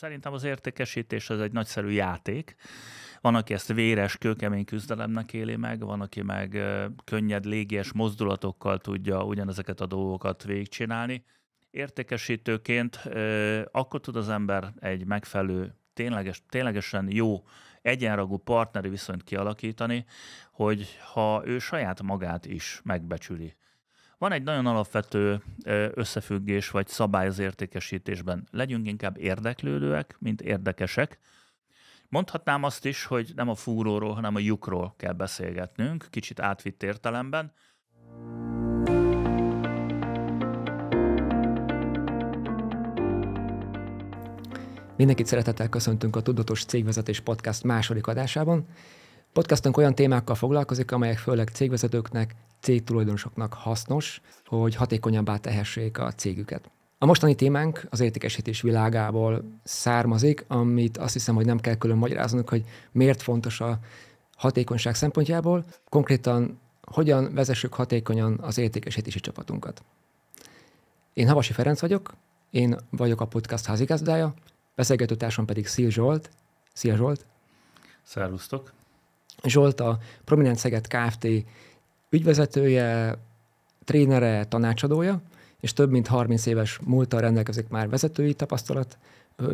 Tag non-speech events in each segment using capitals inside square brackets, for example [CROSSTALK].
Szerintem az értékesítés ez egy nagyszerű játék. Van, aki ezt véres, kőkemény küzdelemnek éli meg, van, aki meg könnyed, légies mozdulatokkal tudja ugyanezeket a dolgokat végigcsinálni. Értékesítőként akkor tud az ember egy megfelelő, tényleges, ténylegesen jó egyenragú partneri viszonyt kialakítani, hogy ha ő saját magát is megbecsüli. Van egy nagyon alapvető összefüggés vagy szabály az értékesítésben. Legyünk inkább érdeklődőek, mint érdekesek. Mondhatnám azt is, hogy nem a fúróról, hanem a lyukról kell beszélgetnünk, kicsit átvitt értelemben. Mindenkit szeretettel köszöntünk a Tudatos Cégvezetés Podcast második adásában. Podcastunk olyan témákkal foglalkozik, amelyek főleg cégvezetőknek, cégtulajdonosoknak hasznos, hogy hatékonyabbá tehessék a cégüket. A mostani témánk az értékesítés világából származik, amit azt hiszem, hogy nem kell külön magyaráznunk, hogy miért fontos a hatékonyság szempontjából, konkrétan hogyan vezessük hatékonyan az értékesítési csapatunkat. Én Havasi Ferenc vagyok, én vagyok a podcast házigazdája, beszélgetőtársam pedig Szil Zsolt. Szia Zsolt! Szervusztok! Zsolt a Prominent Szeged Kft. Ügyvezetője, trénere, tanácsadója, és több mint 30 éves múltal rendelkezik már vezetői tapasztalat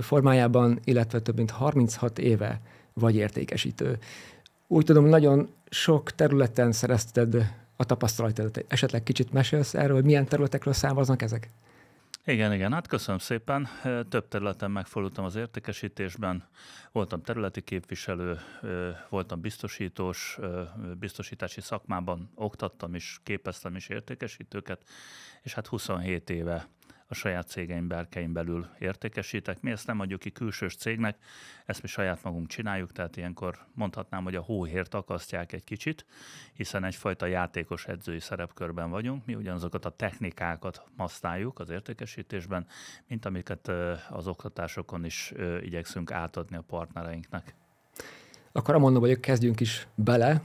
formájában, illetve több mint 36 éve vagy értékesítő. Úgy tudom, nagyon sok területen szerezted a tapasztalatodat. Esetleg kicsit mesélsz erről, hogy milyen területekről származnak ezek? Igen, igen, hát köszönöm szépen. Több területen megfordultam az értékesítésben. Voltam területi képviselő, voltam biztosítós, biztosítási szakmában oktattam is, képeztem is értékesítőket, és hát 27 éve a saját cégeim berkeim belül értékesítek. Mi ezt nem adjuk ki külsős cégnek, ezt mi saját magunk csináljuk, tehát ilyenkor mondhatnám, hogy a hóhért akasztják egy kicsit, hiszen egyfajta játékos edzői szerepkörben vagyunk. Mi ugyanazokat a technikákat használjuk az értékesítésben, mint amiket az oktatásokon is igyekszünk átadni a partnereinknek. Akkor mondom, hogy kezdjünk is bele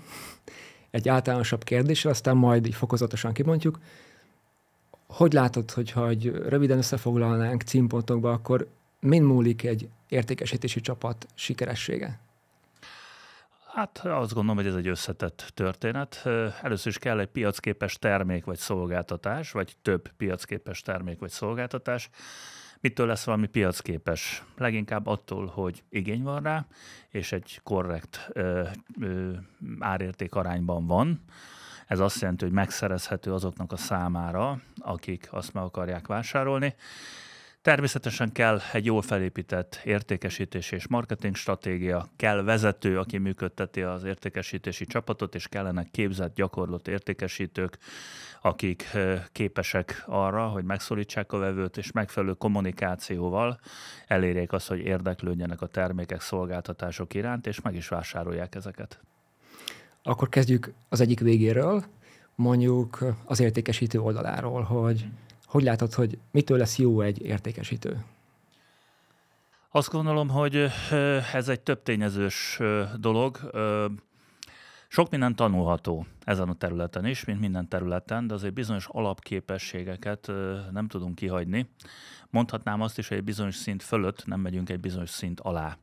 egy általánosabb kérdésre, aztán majd fokozatosan kibontjuk hogy látod, hogyha egy röviden összefoglalnánk címpontokba, akkor mind múlik egy értékesítési csapat sikeressége? Hát azt gondolom, hogy ez egy összetett történet. Először is kell egy piacképes termék vagy szolgáltatás, vagy több piacképes termék vagy szolgáltatás. Mitől lesz valami piacképes? Leginkább attól, hogy igény van rá, és egy korrekt ö, ö, árérték arányban van ez azt jelenti, hogy megszerezhető azoknak a számára, akik azt meg akarják vásárolni. Természetesen kell egy jól felépített értékesítés és marketing stratégia, kell vezető, aki működteti az értékesítési csapatot, és kellenek képzett, gyakorlott értékesítők, akik képesek arra, hogy megszólítsák a vevőt, és megfelelő kommunikációval elérjék azt, hogy érdeklődjenek a termékek, szolgáltatások iránt, és meg is vásárolják ezeket. Akkor kezdjük az egyik végéről, mondjuk az értékesítő oldaláról, hogy hogy látod, hogy mitől lesz jó egy értékesítő? Azt gondolom, hogy ez egy több tényezős dolog. Sok minden tanulható ezen a területen is, mint minden területen, de azért bizonyos alapképességeket nem tudunk kihagyni. Mondhatnám azt is, hogy egy bizonyos szint fölött nem megyünk egy bizonyos szint alá.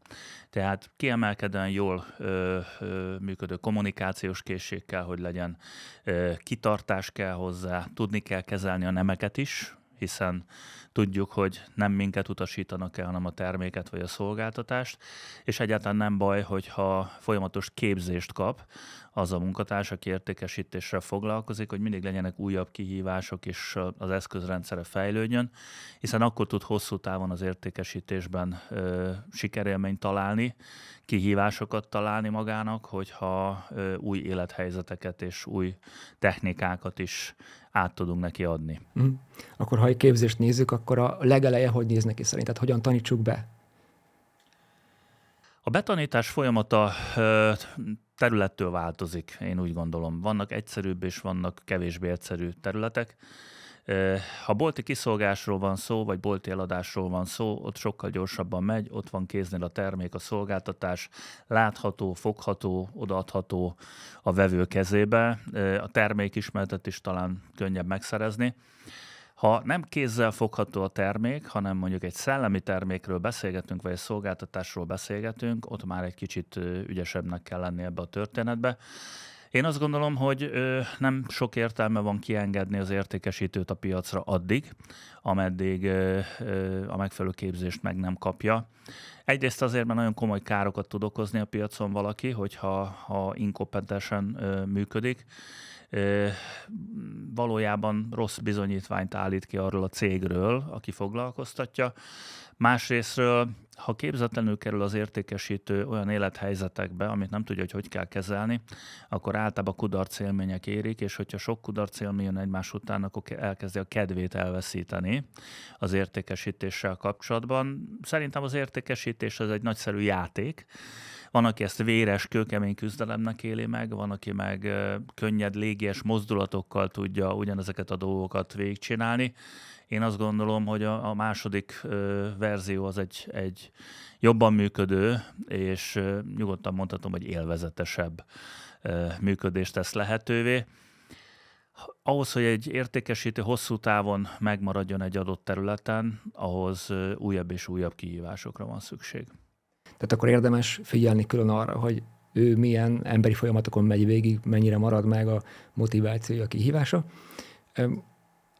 Tehát kiemelkedően jól ö, ö, működő kommunikációs készség kell, hogy legyen, ö, kitartás kell hozzá, tudni kell kezelni a nemeket is, hiszen tudjuk, hogy nem minket utasítanak el, hanem a terméket vagy a szolgáltatást, és egyáltalán nem baj, hogyha folyamatos képzést kap az a munkatárs, aki értékesítéssel foglalkozik, hogy mindig legyenek újabb kihívások, és az eszközrendszere fejlődjön, hiszen akkor tud hosszú távon az értékesítésben ö, sikerélményt találni, kihívásokat találni magának, hogyha ö, új élethelyzeteket és új technikákat is át tudunk neki adni. Mm. Akkor ha egy képzést nézzük, akkor a legeleje hogy néz neki szerinted? Hogyan tanítsuk be? A betanítás folyamata területtől változik, én úgy gondolom. Vannak egyszerűbb és vannak kevésbé egyszerű területek. Ha bolti kiszolgásról van szó, vagy bolti eladásról van szó, ott sokkal gyorsabban megy, ott van kéznél a termék, a szolgáltatás, látható, fogható, odaadható a vevő kezébe. A termékismeretet is talán könnyebb megszerezni. Ha nem kézzel fogható a termék, hanem mondjuk egy szellemi termékről beszélgetünk, vagy egy szolgáltatásról beszélgetünk, ott már egy kicsit ügyesebbnek kell lenni ebbe a történetbe. Én azt gondolom, hogy nem sok értelme van kiengedni az értékesítőt a piacra addig, ameddig a megfelelő képzést meg nem kapja. Egyrészt azért, mert nagyon komoly károkat tud okozni a piacon valaki, hogyha ha inkompetensen működik. Valójában rossz bizonyítványt állít ki arról a cégről, aki foglalkoztatja. Másrésztről ha képzetlenül kerül az értékesítő olyan élethelyzetekbe, amit nem tudja, hogy hogy kell kezelni, akkor általában kudarc élmények érik, és hogyha sok kudarc élmény jön egymás után, akkor elkezdi a kedvét elveszíteni az értékesítéssel kapcsolatban. Szerintem az értékesítés ez egy nagyszerű játék, van, aki ezt véres, kőkemény küzdelemnek éli meg, van, aki meg könnyed, légies mozdulatokkal tudja ugyanezeket a dolgokat végigcsinálni. Én azt gondolom, hogy a, a második ö, verzió az egy, egy jobban működő, és ö, nyugodtan mondhatom, hogy élvezetesebb ö, működést tesz lehetővé. Ahhoz, hogy egy értékesítő hosszú távon megmaradjon egy adott területen, ahhoz újabb és újabb kihívásokra van szükség. Tehát akkor érdemes figyelni külön arra, hogy ő milyen emberi folyamatokon megy végig, mennyire marad meg a motivációja, a kihívása.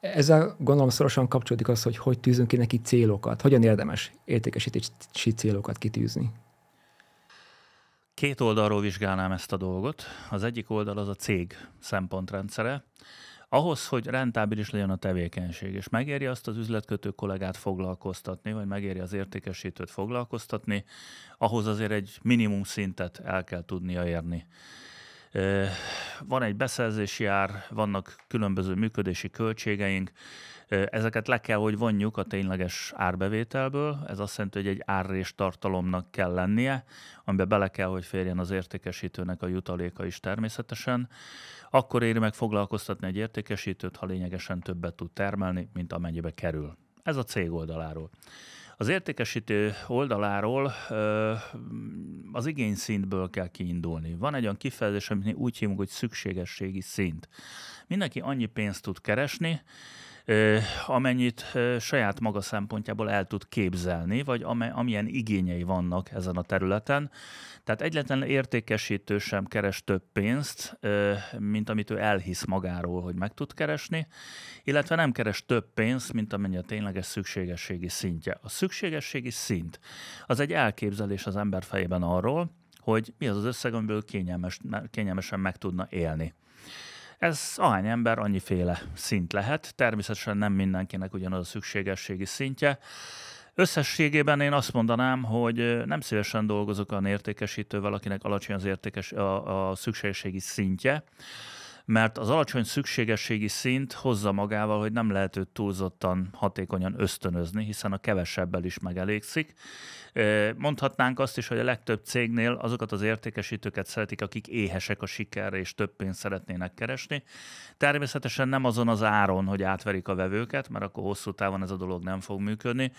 Ezzel gondolom szorosan kapcsolódik az, hogy hogy tűzünk ki neki célokat. Hogyan érdemes értékesítési célokat kitűzni? Két oldalról vizsgálnám ezt a dolgot. Az egyik oldal az a cég szempontrendszere. Ahhoz, hogy rentábilis legyen a tevékenység, és megéri azt az üzletkötő kollégát foglalkoztatni, vagy megéri az értékesítőt foglalkoztatni, ahhoz azért egy minimum szintet el kell tudnia érni. Van egy beszerzési ár, vannak különböző működési költségeink, ezeket le kell, hogy vonjuk a tényleges árbevételből. Ez azt jelenti, hogy egy árrés tartalomnak kell lennie, amiben bele kell, hogy férjen az értékesítőnek a jutaléka is természetesen. Akkor éri meg foglalkoztatni egy értékesítőt, ha lényegesen többet tud termelni, mint amennyibe kerül. Ez a cég oldaláról. Az értékesítő oldaláról az igényszintből kell kiindulni. Van egy olyan kifejezés, amit úgy hívunk, hogy szükségességi szint. Mindenki annyi pénzt tud keresni, amennyit saját maga szempontjából el tud képzelni, vagy amilyen igényei vannak ezen a területen. Tehát egyetlen értékesítő sem keres több pénzt, mint amit ő elhisz magáról, hogy meg tud keresni, illetve nem keres több pénzt, mint amennyi a tényleges szükségességi szintje. A szükségességi szint az egy elképzelés az ember fejében arról, hogy mi az az összeg, amiből kényelmes, kényelmesen meg tudna élni. Ez ahány ember, annyiféle szint lehet. Természetesen nem mindenkinek ugyanaz a szükségességi szintje. Összességében én azt mondanám, hogy nem szívesen dolgozok olyan értékesítővel, akinek alacsony az értékes, a, a szükségességi szintje, mert az alacsony szükségességi szint hozza magával, hogy nem lehet őt túlzottan hatékonyan ösztönözni, hiszen a kevesebbel is megelégszik. Mondhatnánk azt is, hogy a legtöbb cégnél azokat az értékesítőket szeretik, akik éhesek a sikerre és több pénzt szeretnének keresni. Természetesen nem azon az áron, hogy átverik a vevőket, mert akkor hosszú távon ez a dolog nem fog működni,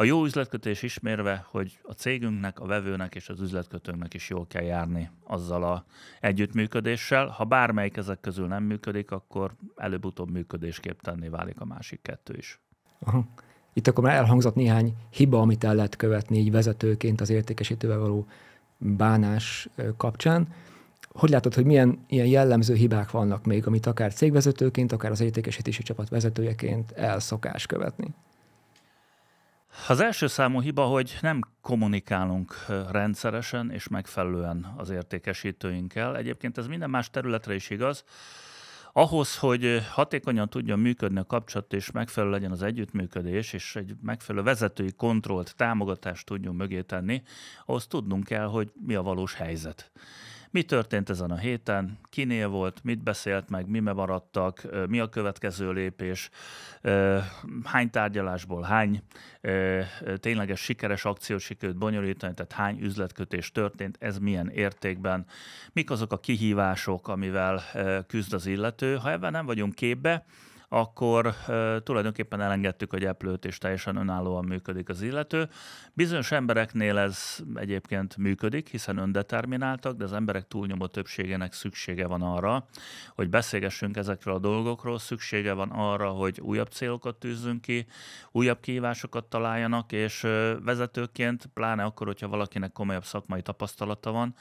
a jó üzletkötés ismérve, hogy a cégünknek, a vevőnek és az üzletkötőnknek is jól kell járni azzal a együttműködéssel. Ha bármelyik ezek közül nem működik, akkor előbb-utóbb működésképtenné válik a másik kettő is. Aha. Itt akkor már elhangzott néhány hiba, amit el lehet követni így vezetőként az értékesítővel való bánás kapcsán. Hogy látod, hogy milyen ilyen jellemző hibák vannak még, amit akár cégvezetőként, akár az értékesítési csapat vezetőjeként elszokás követni? Az első számú hiba, hogy nem kommunikálunk rendszeresen és megfelelően az értékesítőinkkel. Egyébként ez minden más területre is igaz. Ahhoz, hogy hatékonyan tudjon működni a kapcsolat, és megfelelő legyen az együttműködés, és egy megfelelő vezetői kontrollt, támogatást tudjunk mögé tenni, ahhoz tudnunk kell, hogy mi a valós helyzet. Mi történt ezen a héten, kinél volt, mit beszélt meg, mi maradtak, mi a következő lépés, hány tárgyalásból hány? Tényleges sikeres akciót sikerült bonyolítani, tehát hány üzletkötés történt, ez milyen értékben, mik azok a kihívások, amivel küzd az illető. Ha ebben nem vagyunk képbe, akkor tulajdonképpen elengedtük a gyeplőt, és teljesen önállóan működik az illető. Bizonyos embereknél ez egyébként működik, hiszen öndetermináltak, de az emberek túlnyomó többségének szüksége van arra, hogy beszélgessünk ezekről a dolgokról, szüksége van arra, hogy újabb célokat tűzzünk ki, újabb kihívásokat találjanak, és vezetőként, pláne akkor, hogyha valakinek komolyabb szakmai tapasztalata van,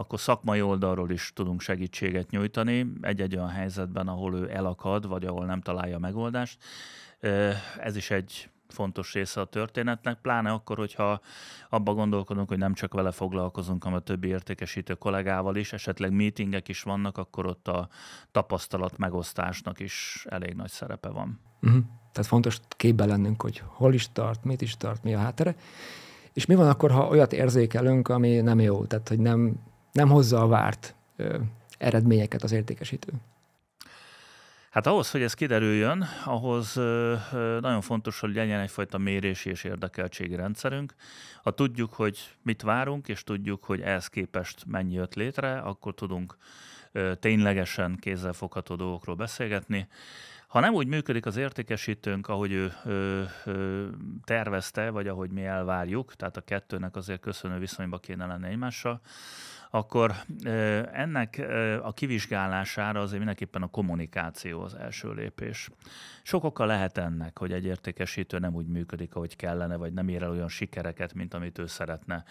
akkor szakmai oldalról is tudunk segítséget nyújtani egy-egy olyan helyzetben, ahol ő elakad, vagy ahol nem találja a megoldást. Ez is egy fontos része a történetnek, pláne akkor, hogyha abba gondolkodunk, hogy nem csak vele foglalkozunk, hanem a többi értékesítő kollégával is, esetleg meetingek is vannak, akkor ott a tapasztalat megosztásnak is elég nagy szerepe van. Uh-huh. Tehát fontos képbe lennünk, hogy hol is tart, mit is tart, mi a háttere. És mi van akkor, ha olyat érzékelünk, ami nem jó, tehát hogy nem, nem hozza a várt ö, eredményeket az értékesítő? Hát ahhoz, hogy ez kiderüljön, ahhoz nagyon fontos, hogy legyen egyfajta mérési és érdekeltségi rendszerünk. Ha tudjuk, hogy mit várunk, és tudjuk, hogy ehhez képest mennyi jött létre, akkor tudunk ténylegesen kézzelfogható dolgokról beszélgetni. Ha nem úgy működik az értékesítőnk, ahogy ő tervezte, vagy ahogy mi elvárjuk, tehát a kettőnek azért köszönő viszonyba kéne lenni egymással, akkor ennek a kivizsgálására azért mindenképpen a kommunikáció az első lépés. Sok oka lehet ennek, hogy egy értékesítő nem úgy működik, ahogy kellene, vagy nem ér el olyan sikereket, mint amit ő szeretne.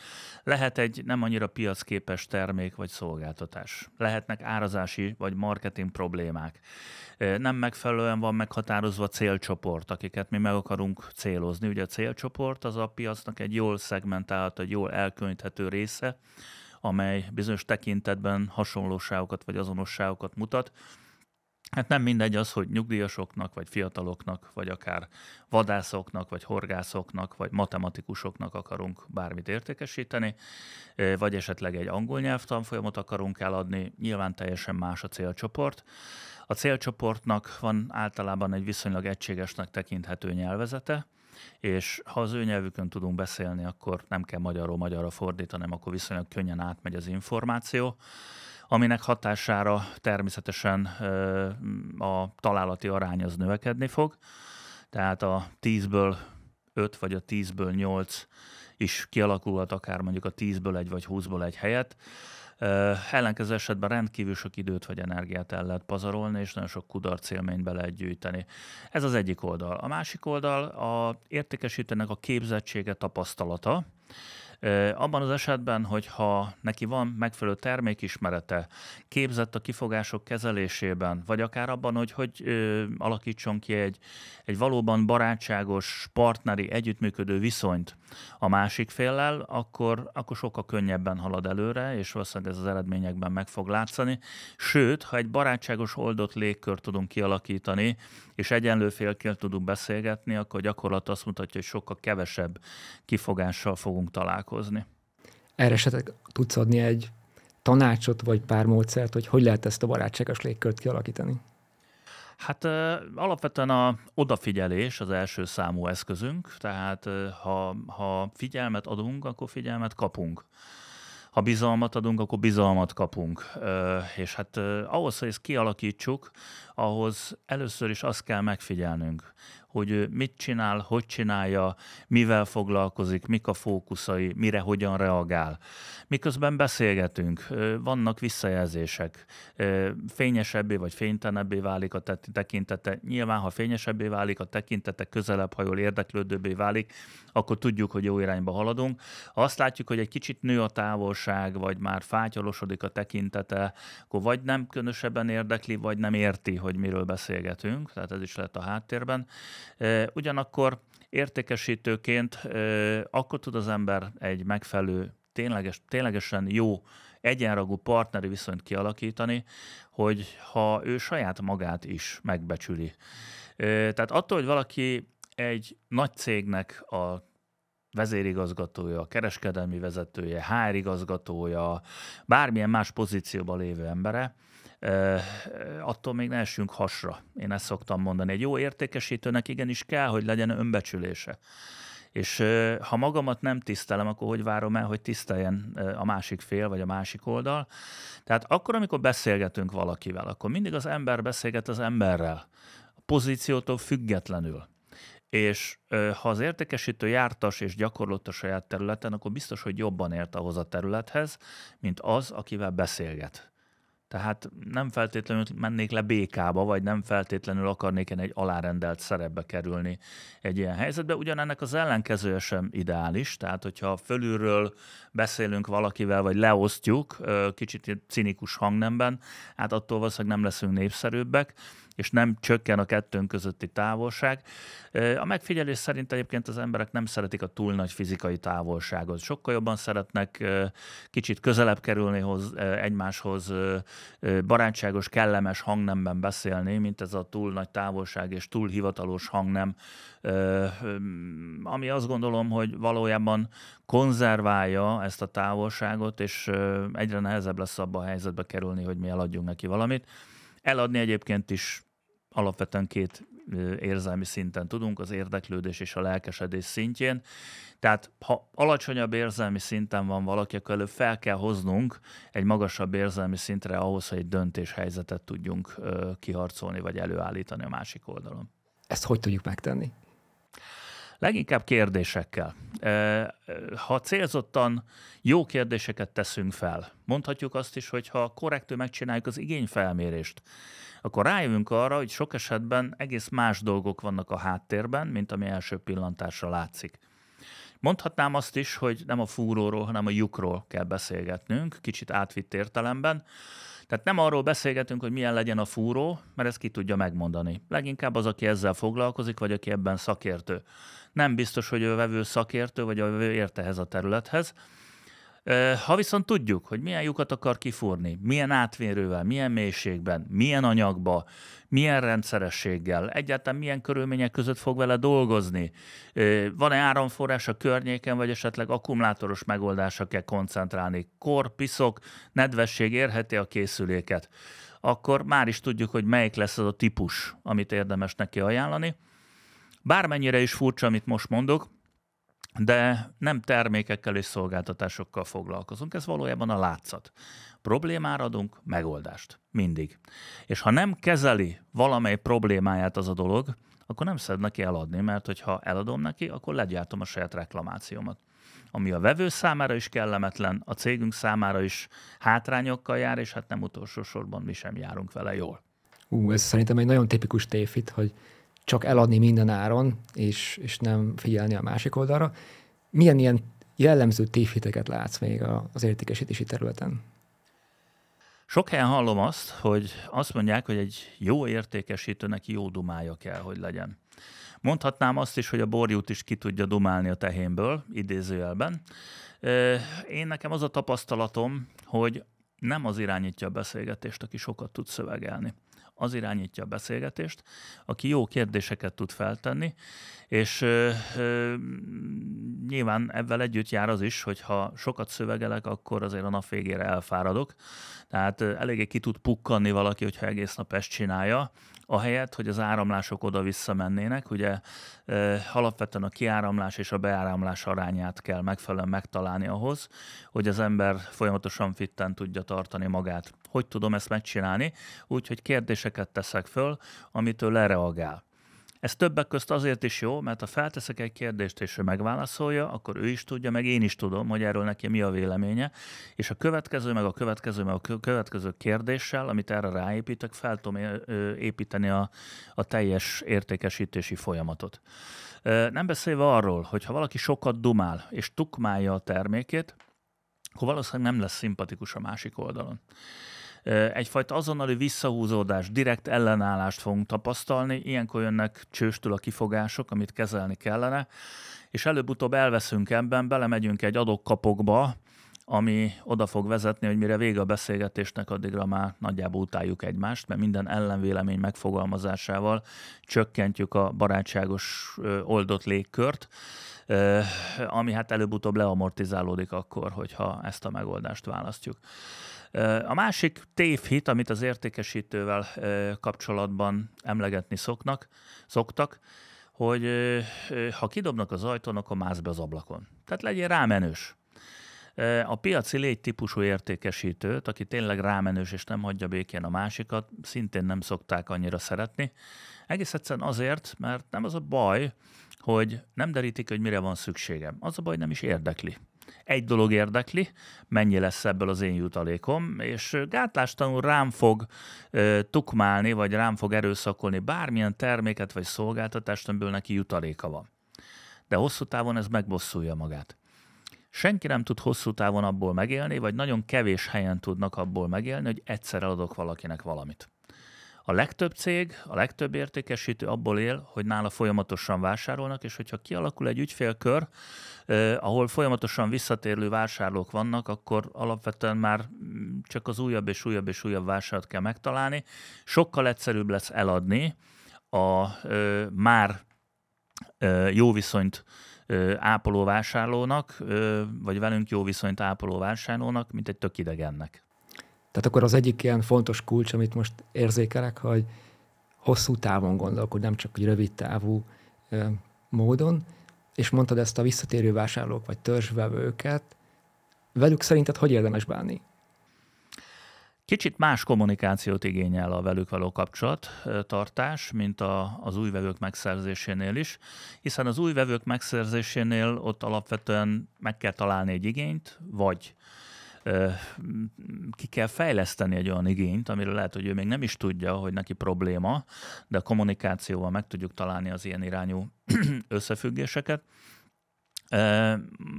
Lehet egy nem annyira piacképes termék vagy szolgáltatás. Lehetnek árazási vagy marketing problémák. Nem megfelelően van meghatározva célcsoport, akiket mi meg akarunk célozni. Ugye a célcsoport az a piacnak egy jól szegmentált, egy jól elkönyvhető része, amely bizonyos tekintetben hasonlóságokat vagy azonosságokat mutat. Hát nem mindegy az, hogy nyugdíjasoknak, vagy fiataloknak, vagy akár vadászoknak, vagy horgászoknak, vagy matematikusoknak akarunk bármit értékesíteni, vagy esetleg egy angol nyelvtanfolyamot akarunk eladni, nyilván teljesen más a célcsoport. A célcsoportnak van általában egy viszonylag egységesnek tekinthető nyelvezete, és ha az ő nyelvükön tudunk beszélni, akkor nem kell magyarról magyarra fordítani, hanem akkor viszonylag könnyen átmegy az információ aminek hatására természetesen a találati arány az növekedni fog. Tehát a 10-ből 5 vagy a 10-ből 8 is kialakulhat akár mondjuk a 10-ből egy vagy 20-ból egy helyet. Ellenkező esetben rendkívül sok időt vagy energiát el lehet pazarolni, és nagyon sok kudarc élményt be lehet gyűjteni. Ez az egyik oldal. A másik oldal a értékesítőnek a képzettsége, tapasztalata, abban az esetben, hogyha neki van megfelelő termékismerete, képzett a kifogások kezelésében, vagy akár abban, hogy hogy alakítson ki egy, egy valóban barátságos, partneri, együttműködő viszonyt a másik féllel, akkor, akkor sokkal könnyebben halad előre, és valószínűleg ez az eredményekben meg fog látszani. Sőt, ha egy barátságos oldott légkör tudunk kialakítani, és egyenlő félként tudunk beszélgetni, akkor gyakorlat azt mutatja, hogy sokkal kevesebb kifogással fogunk találkozni. Erre esetleg tudsz adni egy tanácsot, vagy pár módszert, hogy hogy lehet ezt a barátságos légkört kialakítani? Hát alapvetően a odafigyelés az első számú eszközünk, tehát ha, ha figyelmet adunk, akkor figyelmet kapunk. Ha bizalmat adunk, akkor bizalmat kapunk. És hát ahhoz, hogy ezt kialakítsuk, ahhoz először is azt kell megfigyelnünk, hogy mit csinál, hogy csinálja, mivel foglalkozik, mik a fókuszai, mire hogyan reagál. Miközben beszélgetünk, vannak visszajelzések, fényesebbé vagy fénytenebbé válik a tekintete. Nyilván, ha fényesebbé válik a tekintete, közelebb hajol, érdeklődőbbé válik, akkor tudjuk, hogy jó irányba haladunk. Ha azt látjuk, hogy egy kicsit nő a távolság, vagy már fátyolosodik a tekintete, akkor vagy nem különösebben érdekli, vagy nem érti, hogy miről beszélgetünk, tehát ez is lehet a háttérben. Ugyanakkor értékesítőként akkor tud az ember egy megfelelő, tényleges, ténylegesen jó egyenragú partneri viszonyt kialakítani, hogy ha ő saját magát is megbecsüli. Tehát attól, hogy valaki egy nagy cégnek a vezérigazgatója, kereskedelmi vezetője, HR igazgatója, bármilyen más pozícióban lévő embere, attól még ne essünk hasra. Én ezt szoktam mondani. Egy jó értékesítőnek igenis kell, hogy legyen önbecsülése. És ha magamat nem tisztelem, akkor hogy várom el, hogy tiszteljen a másik fél, vagy a másik oldal. Tehát akkor, amikor beszélgetünk valakivel, akkor mindig az ember beszélget az emberrel pozíciótól függetlenül. És ha az értékesítő jártas és gyakorlott a saját területen, akkor biztos, hogy jobban ért ahhoz a területhez, mint az, akivel beszélget. Tehát nem feltétlenül mennék le békába, vagy nem feltétlenül akarnék én egy alárendelt szerepbe kerülni egy ilyen helyzetbe. Ugyanennek az ellenkezője sem ideális, tehát hogyha fölülről beszélünk valakivel, vagy leosztjuk kicsit cinikus hangnemben, hát attól valószínűleg nem leszünk népszerűbbek és nem csökken a kettőnk közötti távolság. A megfigyelés szerint egyébként az emberek nem szeretik a túl nagy fizikai távolságot. Sokkal jobban szeretnek kicsit közelebb kerülni hoz, egymáshoz, barátságos, kellemes hangnemben beszélni, mint ez a túl nagy távolság és túl hivatalos hangnem, ami azt gondolom, hogy valójában konzerválja ezt a távolságot, és egyre nehezebb lesz abba a helyzetbe kerülni, hogy mi eladjunk neki valamit. Eladni egyébként is alapvetően két érzelmi szinten tudunk, az érdeklődés és a lelkesedés szintjén. Tehát ha alacsonyabb érzelmi szinten van valaki, akkor előbb fel kell hoznunk egy magasabb érzelmi szintre ahhoz, hogy egy döntéshelyzetet tudjunk kiharcolni vagy előállítani a másik oldalon. Ezt hogy tudjuk megtenni? Leginkább kérdésekkel. Ha célzottan jó kérdéseket teszünk fel, mondhatjuk azt is, hogy ha korrektül megcsináljuk az igényfelmérést, akkor rájövünk arra, hogy sok esetben egész más dolgok vannak a háttérben, mint ami első pillantásra látszik. Mondhatnám azt is, hogy nem a fúróról, hanem a lyukról kell beszélgetnünk, kicsit átvitt értelemben. Tehát nem arról beszélgetünk, hogy milyen legyen a fúró, mert ezt ki tudja megmondani. Leginkább az, aki ezzel foglalkozik, vagy aki ebben szakértő. Nem biztos, hogy a vevő szakértő, vagy a vevő ehhez a területhez. Ha viszont tudjuk, hogy milyen lyukat akar kifúrni, milyen átvérővel, milyen mélységben, milyen anyagba, milyen rendszerességgel, egyáltalán milyen körülmények között fog vele dolgozni, van-e áramforrás a környéken, vagy esetleg akkumulátoros megoldásra kell koncentrálni, kor, piszok, nedvesség érheti a készüléket, akkor már is tudjuk, hogy melyik lesz az a típus, amit érdemes neki ajánlani. Bármennyire is furcsa, amit most mondok, de nem termékekkel és szolgáltatásokkal foglalkozunk. Ez valójában a látszat. Problémára adunk megoldást. Mindig. És ha nem kezeli valamely problémáját az a dolog, akkor nem szed neki eladni, mert hogyha eladom neki, akkor legyártom a saját reklamációmat. Ami a vevő számára is kellemetlen, a cégünk számára is hátrányokkal jár, és hát nem utolsó sorban mi sem járunk vele jól. Ú, ez szerintem egy nagyon tipikus tévhit, hogy csak eladni minden áron, és, és nem figyelni a másik oldalra. Milyen ilyen jellemző tévhiteket látsz még az értékesítési területen? Sok helyen hallom azt, hogy azt mondják, hogy egy jó értékesítőnek jó dumája kell, hogy legyen. Mondhatnám azt is, hogy a borjút is ki tudja dumálni a tehénből, idézőjelben. Én nekem az a tapasztalatom, hogy nem az irányítja a beszélgetést, aki sokat tud szövegelni az irányítja a beszélgetést, aki jó kérdéseket tud feltenni, és ö, ö, nyilván ebben együtt jár az is, hogy ha sokat szövegelek, akkor azért a nap végére elfáradok. Tehát eléggé ki tud pukkanni valaki, hogyha egész nap ezt csinálja, ahelyett, hogy az áramlások oda-vissza mennének. Ugye alapvetően a kiáramlás és a beáramlás arányát kell megfelelően megtalálni ahhoz, hogy az ember folyamatosan fitten tudja tartani magát. Hogy tudom ezt megcsinálni? Úgy, hogy kérdéseket teszek föl, amitől lereagál. Ez többek közt azért is jó, mert ha felteszek egy kérdést, és ő megválaszolja, akkor ő is tudja, meg én is tudom, hogy erről neki mi a véleménye, és a következő, meg a következő, meg a következő kérdéssel, amit erre ráépítek, fel tudom építeni a, a teljes értékesítési folyamatot. Nem beszélve arról, hogy ha valaki sokat dumál, és tukmálja a termékét, akkor valószínűleg nem lesz szimpatikus a másik oldalon egyfajta azonnali visszahúzódás, direkt ellenállást fogunk tapasztalni, ilyenkor jönnek csőstől a kifogások, amit kezelni kellene, és előbb-utóbb elveszünk ebben, belemegyünk egy adok-kapokba, ami oda fog vezetni, hogy mire vége a beszélgetésnek, addigra már nagyjából utáljuk egymást, mert minden ellenvélemény megfogalmazásával csökkentjük a barátságos oldott légkört, ami hát előbb-utóbb leamortizálódik akkor, hogyha ezt a megoldást választjuk. A másik tévhit, amit az értékesítővel kapcsolatban emlegetni szoknak, szoktak, hogy ha kidobnak az ajtón, akkor mász be az ablakon. Tehát legyél rámenős. A piaci légy típusú értékesítőt, aki tényleg rámenős és nem hagyja békén a másikat, szintén nem szokták annyira szeretni. Egész egyszerűen azért, mert nem az a baj, hogy nem derítik, hogy mire van szükségem. Az a baj, nem is érdekli. Egy dolog érdekli, mennyi lesz ebből az én jutalékom, és gátlástalanul rám fog e, tukmálni, vagy rám fog erőszakolni bármilyen terméket vagy szolgáltatást, amiből neki jutaléka van. De hosszú távon ez megbosszulja magát. Senki nem tud hosszú távon abból megélni, vagy nagyon kevés helyen tudnak abból megélni, hogy egyszer eladok valakinek valamit. A legtöbb cég, a legtöbb értékesítő abból él, hogy nála folyamatosan vásárolnak, és hogyha kialakul egy ügyfélkör, eh, ahol folyamatosan visszatérő vásárlók vannak, akkor alapvetően már csak az újabb és újabb és újabb vásárat kell megtalálni. Sokkal egyszerűbb lesz eladni a eh, már eh, jó viszonyt ápoló vásárlónak, vagy velünk jó viszonyt ápoló vásárlónak, mint egy tök idegennek. Tehát akkor az egyik ilyen fontos kulcs, amit most érzékelek, hogy hosszú távon gondolkod, nem csak egy rövid távú ö, módon, és mondtad ezt a visszatérő vásárlók vagy törzsvevőket, velük szerinted hogy érdemes bánni? Kicsit más kommunikációt igényel a velük való kapcsolattartás, mint a, az új vevők megszerzésénél is, hiszen az új vevők megszerzésénél ott alapvetően meg kell találni egy igényt, vagy ki kell fejleszteni egy olyan igényt, amiről lehet, hogy ő még nem is tudja, hogy neki probléma, de a kommunikációval meg tudjuk találni az ilyen irányú [CLEARS THROAT] összefüggéseket.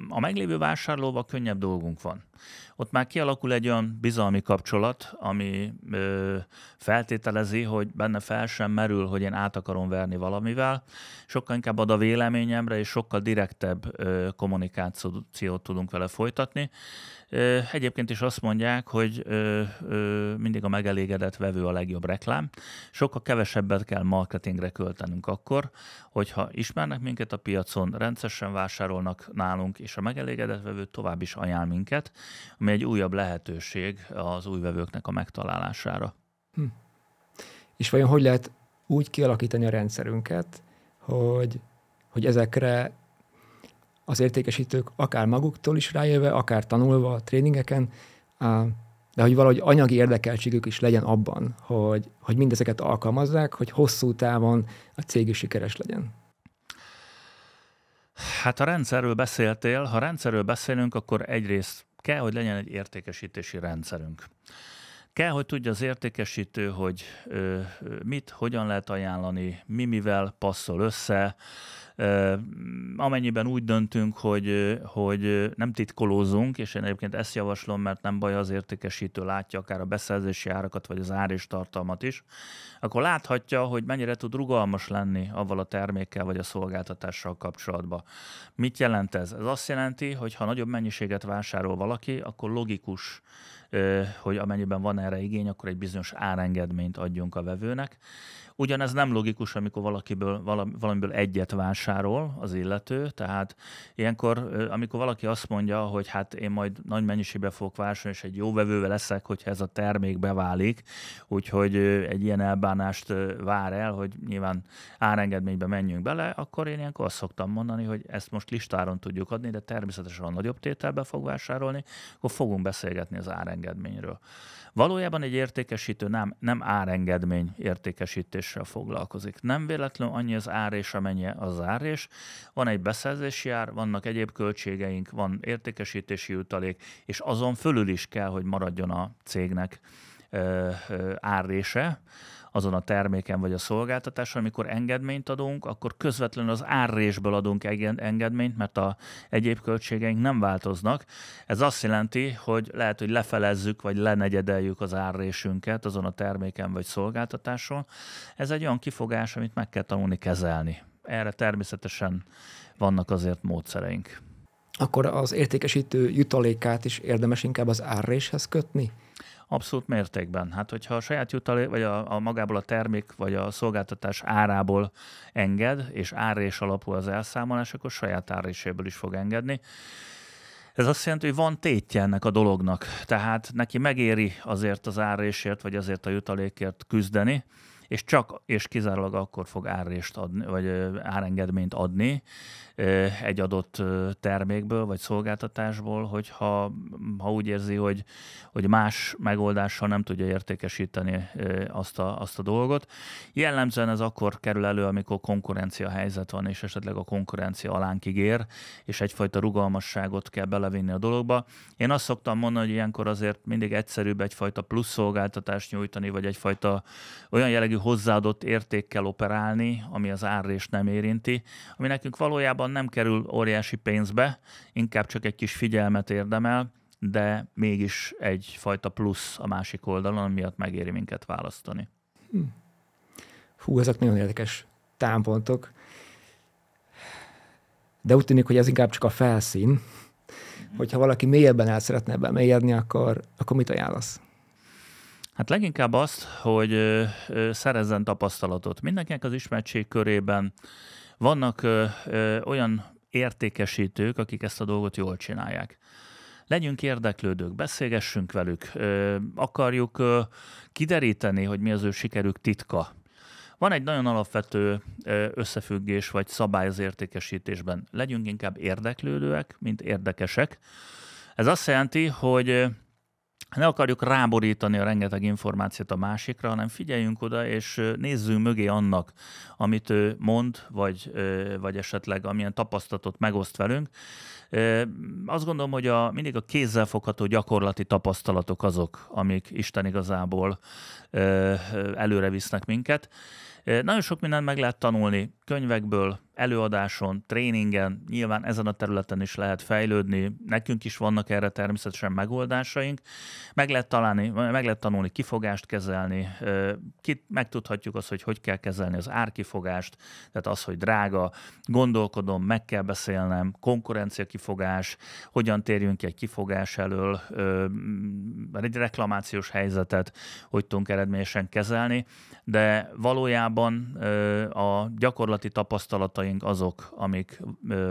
A meglévő vásárlóval könnyebb dolgunk van. Ott már kialakul egy olyan bizalmi kapcsolat, ami feltételezi, hogy benne fel sem merül, hogy én át akarom verni valamivel. Sokkal inkább ad a véleményemre, és sokkal direktebb kommunikációt tudunk vele folytatni. Egyébként is azt mondják, hogy mindig a megelégedett vevő a legjobb reklám. Sokkal kevesebbet kell marketingre költenünk akkor, hogyha ismernek minket a piacon, rendszeresen vásárolnak nálunk, és a megelégedett vevő tovább is ajánl minket, ami egy újabb lehetőség az új vevőknek a megtalálására. Hm. És vajon hogy lehet úgy kialakítani a rendszerünket, hogy, hogy ezekre az értékesítők akár maguktól is rájöve, akár tanulva a tréningeken, de hogy valahogy anyagi érdekeltségük is legyen abban, hogy, hogy mindezeket alkalmazzák, hogy hosszú távon a cég is sikeres legyen. Hát a rendszerről beszéltél, ha rendszerről beszélünk, akkor egyrészt kell, hogy legyen egy értékesítési rendszerünk. Kell, hogy tudja az értékesítő, hogy ö, mit, hogyan lehet ajánlani, mi mivel passzol össze, Amennyiben úgy döntünk, hogy, hogy nem titkolózunk, és én egyébként ezt javaslom, mert nem baj, az értékesítő látja akár a beszerzési árakat, vagy az ár és tartalmat is, akkor láthatja, hogy mennyire tud rugalmas lenni avval a termékkel, vagy a szolgáltatással kapcsolatban. Mit jelent ez? Ez azt jelenti, hogy ha nagyobb mennyiséget vásárol valaki, akkor logikus hogy amennyiben van erre igény, akkor egy bizonyos árengedményt adjunk a vevőnek. Ugyanez nem logikus, amikor valakiből, valamiből egyet vásárol az illető, tehát ilyenkor, amikor valaki azt mondja, hogy hát én majd nagy mennyiségbe fogok vásárolni, és egy jó vevővel leszek, hogyha ez a termék beválik, úgyhogy egy ilyen elbánást vár el, hogy nyilván árengedménybe menjünk bele, akkor én ilyenkor azt szoktam mondani, hogy ezt most listáron tudjuk adni, de természetesen a nagyobb tételbe fog vásárolni, akkor fogunk beszélgetni az árengedményről. Valójában egy értékesítő nem, nem árengedmény értékesítéssel foglalkozik. Nem véletlenül annyi az ár és amennyi az ár és van egy beszerzési ár, vannak egyéb költségeink, van értékesítési utalék, és azon fölül is kell, hogy maradjon a cégnek árrése azon a terméken vagy a szolgáltatáson, amikor engedményt adunk, akkor közvetlenül az árrésből adunk engedményt, mert a egyéb költségeink nem változnak. Ez azt jelenti, hogy lehet, hogy lefelezzük vagy lenegyedeljük az árrésünket azon a terméken vagy szolgáltatáson. Ez egy olyan kifogás, amit meg kell tanulni kezelni. Erre természetesen vannak azért módszereink. Akkor az értékesítő jutalékát is érdemes inkább az árréshez kötni? Abszolút mértékben. Hát, hogyha a saját jutalé, vagy a, a magából a termék, vagy a szolgáltatás árából enged, és árrés alapú az elszámolás, akkor saját árréséből is fog engedni. Ez azt jelenti, hogy van tétje ennek a dolognak. Tehát neki megéri azért az árrésért, vagy azért a jutalékért küzdeni, és csak és kizárólag akkor fog árrést adni, vagy árengedményt adni, egy adott termékből vagy szolgáltatásból, hogyha ha úgy érzi, hogy, hogy más megoldással nem tudja értékesíteni azt a, azt a dolgot. Jellemzően ez akkor kerül elő, amikor konkurencia helyzet van, és esetleg a konkurencia alánkig ér, és egyfajta rugalmasságot kell belevinni a dologba. Én azt szoktam mondani, hogy ilyenkor azért mindig egyszerűbb egyfajta plusz szolgáltatást nyújtani, vagy egyfajta olyan jellegű hozzáadott értékkel operálni, ami az árrést nem érinti, ami nekünk valójában nem kerül óriási pénzbe, inkább csak egy kis figyelmet érdemel, de mégis egyfajta plusz a másik oldalon, miatt megéri minket választani. Hm. Hú, ezek nagyon érdekes támpontok. De úgy tűnik, hogy ez inkább csak a felszín. Mhm. Hogyha valaki mélyebben el szeretne ebben mélyedni, akkor, akkor mit ajánlasz? Hát leginkább azt, hogy szerezzen tapasztalatot. Mindenkinek az ismertség körében vannak olyan értékesítők, akik ezt a dolgot jól csinálják. Legyünk érdeklődők, beszélgessünk velük, akarjuk kideríteni, hogy mi az ő sikerük titka. Van egy nagyon alapvető összefüggés vagy szabály az értékesítésben. Legyünk inkább érdeklődőek, mint érdekesek. Ez azt jelenti, hogy ne akarjuk ráborítani a rengeteg információt a másikra, hanem figyeljünk oda, és nézzünk mögé annak, amit ő mond, vagy, vagy esetleg amilyen tapasztalatot megoszt velünk. Azt gondolom, hogy a, mindig a kézzel fogható gyakorlati tapasztalatok azok, amik Isten igazából előre visznek minket. Nagyon sok mindent meg lehet tanulni könyvekből, előadáson, tréningen, nyilván ezen a területen is lehet fejlődni, nekünk is vannak erre természetesen megoldásaink. Meg lehet, találni, meg lehet tanulni kifogást kezelni, Kit, megtudhatjuk azt, hogy hogy kell kezelni az árkifogást, tehát az, hogy drága, gondolkodom, meg kell beszélnem, konkurencia kifogás, hogyan térjünk ki egy kifogás elől, egy reklamációs helyzetet, hogy tudunk eredményesen kezelni, de valójában a gyakorlati tapasztalataink azok, amik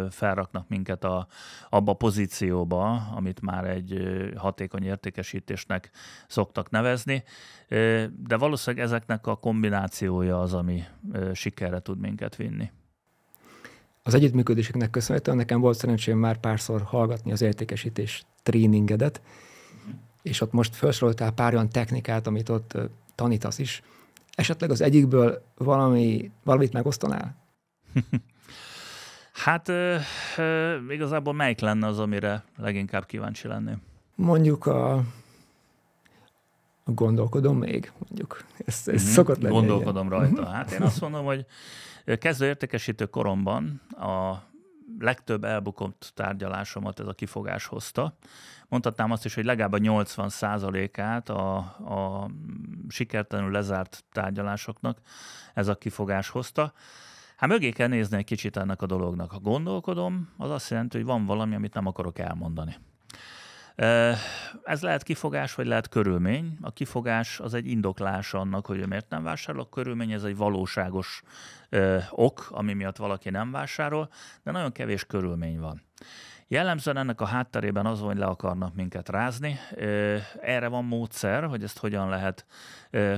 felraknak minket a, abba a pozícióba, amit már egy hatékony értékesítésnek szoktak nevezni, de valószínűleg ezeknek a kombinációja az, ami sikerre tud minket vinni. Az együttműködéseknek köszönhetően nekem volt szerencsém már párszor hallgatni az értékesítés tréningedet, és ott most felsoroltál pár olyan technikát, amit ott tanítasz is. Esetleg az egyikből valami, valamit megosztanál? [LAUGHS] hát ö, ö, igazából melyik lenne az, amire leginkább kíváncsi lenni? Mondjuk a, gondolkodom még, mondjuk. Ez, ez mm-hmm. szokott lenni. Gondolkodom ilyen. rajta. Mhm. Hát én azt mondom, hogy kezdő értékesítő koromban a legtöbb elbukott tárgyalásomat ez a kifogás hozta. Mondhatnám azt is, hogy legalább a 80%-át a, a sikertelenül lezárt tárgyalásoknak ez a kifogás hozta. Hát mögé kell nézni egy kicsit ennek a dolognak. Ha gondolkodom, az azt jelenti, hogy van valami, amit nem akarok elmondani. Ez lehet kifogás, vagy lehet körülmény. A kifogás az egy indoklás annak, hogy miért nem vásárol. A körülmény ez egy valóságos ok, ami miatt valaki nem vásárol, de nagyon kevés körülmény van. Jellemzően ennek a hátterében az, hogy le akarnak minket rázni. Erre van módszer, hogy ezt hogyan lehet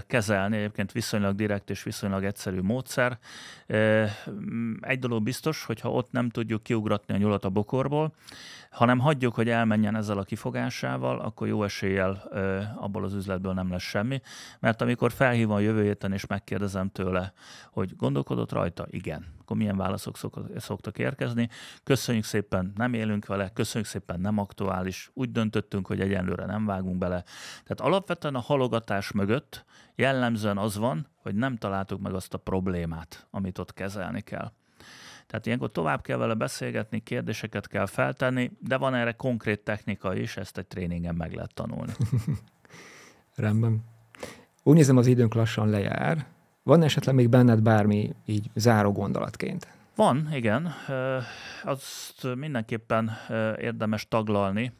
kezelni. Egyébként viszonylag direkt és viszonylag egyszerű módszer. Egy dolog biztos, hogy ha ott nem tudjuk kiugratni a nyulat a bokorból, hanem hagyjuk, hogy elmenjen ezzel a kifogásával, akkor jó eséllyel abból az üzletből nem lesz semmi. Mert amikor felhívom a jövő héten és megkérdezem tőle, hogy gondolkodott rajta, igen, akkor milyen válaszok szoktak érkezni. Köszönjük szépen, nem élünk vele, köszönjük szépen, nem aktuális, úgy döntöttünk, hogy egyenlőre nem vágunk bele. Tehát alapvetően a halogatás mögött jellemzően az van, hogy nem találtuk meg azt a problémát, amit ott kezelni kell. Tehát ilyenkor tovább kell vele beszélgetni, kérdéseket kell feltenni, de van erre konkrét technika is, ezt egy tréningen meg lehet tanulni. [LAUGHS] Rendben. Úgy nézem, az időnk lassan lejár. Van esetleg még benned bármi így záró gondolatként? Van, igen. Azt mindenképpen érdemes taglalni,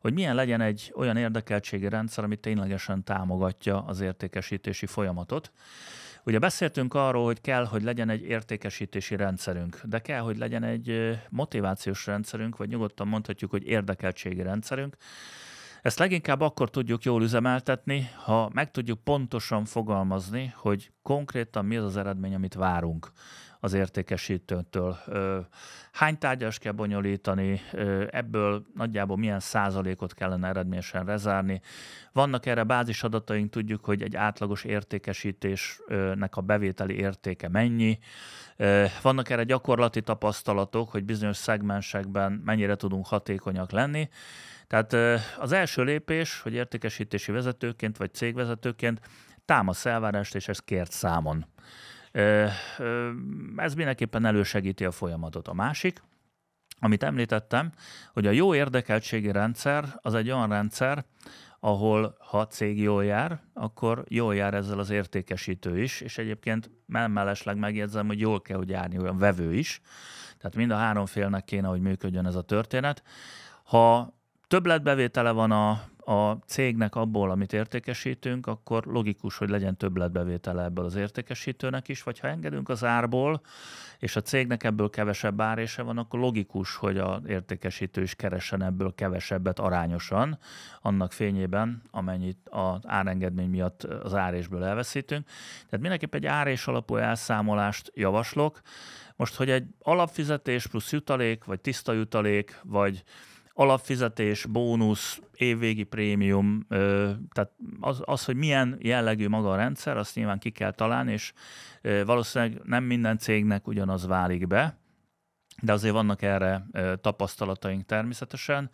hogy milyen legyen egy olyan érdekeltségi rendszer, ami ténylegesen támogatja az értékesítési folyamatot. Ugye beszéltünk arról, hogy kell, hogy legyen egy értékesítési rendszerünk, de kell, hogy legyen egy motivációs rendszerünk, vagy nyugodtan mondhatjuk, hogy érdekeltségi rendszerünk. Ezt leginkább akkor tudjuk jól üzemeltetni, ha meg tudjuk pontosan fogalmazni, hogy konkrétan mi az az eredmény, amit várunk az értékesítőtől. Hány tárgyas kell bonyolítani, ebből nagyjából milyen százalékot kellene eredményesen rezárni. Vannak erre bázisadataink, tudjuk, hogy egy átlagos értékesítésnek a bevételi értéke mennyi. Vannak erre gyakorlati tapasztalatok, hogy bizonyos szegmensekben mennyire tudunk hatékonyak lenni. Tehát az első lépés, hogy értékesítési vezetőként vagy cégvezetőként támasz elvárást, és ezt kért számon. Ez mindenképpen elősegíti a folyamatot. A másik, amit említettem, hogy a jó érdekeltségi rendszer az egy olyan rendszer, ahol ha cég jól jár, akkor jól jár ezzel az értékesítő is, és egyébként mellesleg megjegyzem, hogy jól kell, hogy járni olyan vevő is. Tehát mind a három félnek kéne, hogy működjön ez a történet. Ha többletbevétele van a, a cégnek abból, amit értékesítünk, akkor logikus, hogy legyen többletbevétele ebből az értékesítőnek is, vagy ha engedünk az árból, és a cégnek ebből kevesebb árése van, akkor logikus, hogy az értékesítő is keressen ebből kevesebbet arányosan, annak fényében, amennyit az árengedmény miatt az árésből elveszítünk. Tehát mindenképp egy árés alapú elszámolást javaslok. Most, hogy egy alapfizetés plusz jutalék, vagy tiszta jutalék, vagy alapfizetés, bónusz, évvégi prémium, tehát az, az, hogy milyen jellegű maga a rendszer, azt nyilván ki kell találni, és valószínűleg nem minden cégnek ugyanaz válik be, de azért vannak erre tapasztalataink természetesen.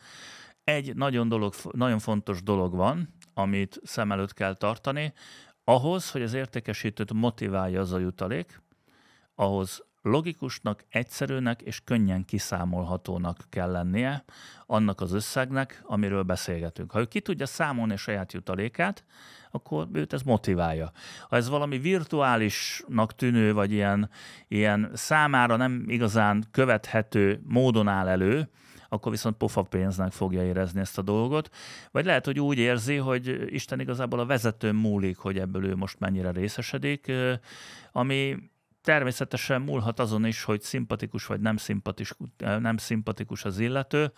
Egy nagyon, dolog, nagyon fontos dolog van, amit szem előtt kell tartani, ahhoz, hogy az értékesítőt motiválja az a jutalék, ahhoz logikusnak, egyszerűnek és könnyen kiszámolhatónak kell lennie annak az összegnek, amiről beszélgetünk. Ha ő ki tudja számolni a saját jutalékát, akkor őt ez motiválja. Ha ez valami virtuálisnak tűnő, vagy ilyen, ilyen számára nem igazán követhető módon áll elő, akkor viszont pofa pénznek fogja érezni ezt a dolgot. Vagy lehet, hogy úgy érzi, hogy Isten igazából a vezetőn múlik, hogy ebből ő most mennyire részesedik, ami természetesen múlhat azon is, hogy szimpatikus vagy nem szimpatikus, nem szimpatikus az illető,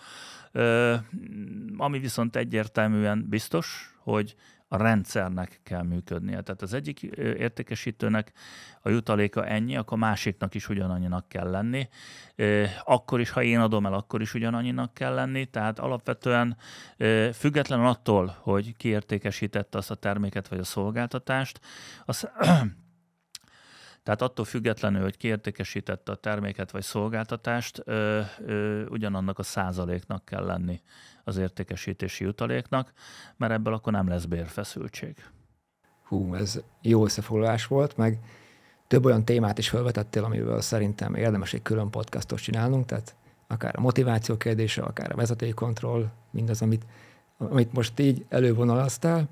ami viszont egyértelműen biztos, hogy a rendszernek kell működnie. Tehát az egyik értékesítőnek a jutaléka ennyi, akkor másiknak is ugyanannyinak kell lenni. Akkor is, ha én adom el, akkor is ugyanannyinak kell lenni. Tehát alapvetően független attól, hogy ki értékesítette azt a terméket vagy a szolgáltatást, az tehát attól függetlenül, hogy kiértékesítette a terméket vagy szolgáltatást, ö, ö, ugyanannak a százaléknak kell lenni az értékesítési jutaléknak, mert ebből akkor nem lesz bérfeszültség. Hú, ez jó összefoglalás volt, meg több olyan témát is felvetettél, amivel szerintem érdemes egy külön podcastot csinálnunk, tehát akár a motiváció kérdése, akár a vezetékkontroll, mindaz, amit, amit most így elővonalaztál.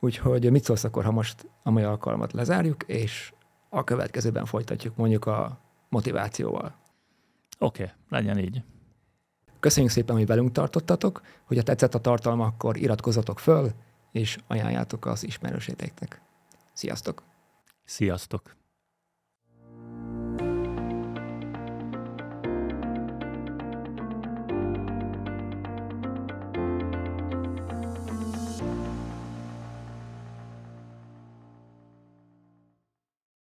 Úgyhogy mit szólsz akkor, ha most a mai alkalmat lezárjuk, és a következőben folytatjuk mondjuk a motivációval. Oké, okay, legyen így. Köszönjük szépen, hogy velünk tartottatok, hogyha tetszett a tartalma, akkor iratkozzatok föl, és ajánljátok az ismerőséteknek. Sziasztok! Sziasztok!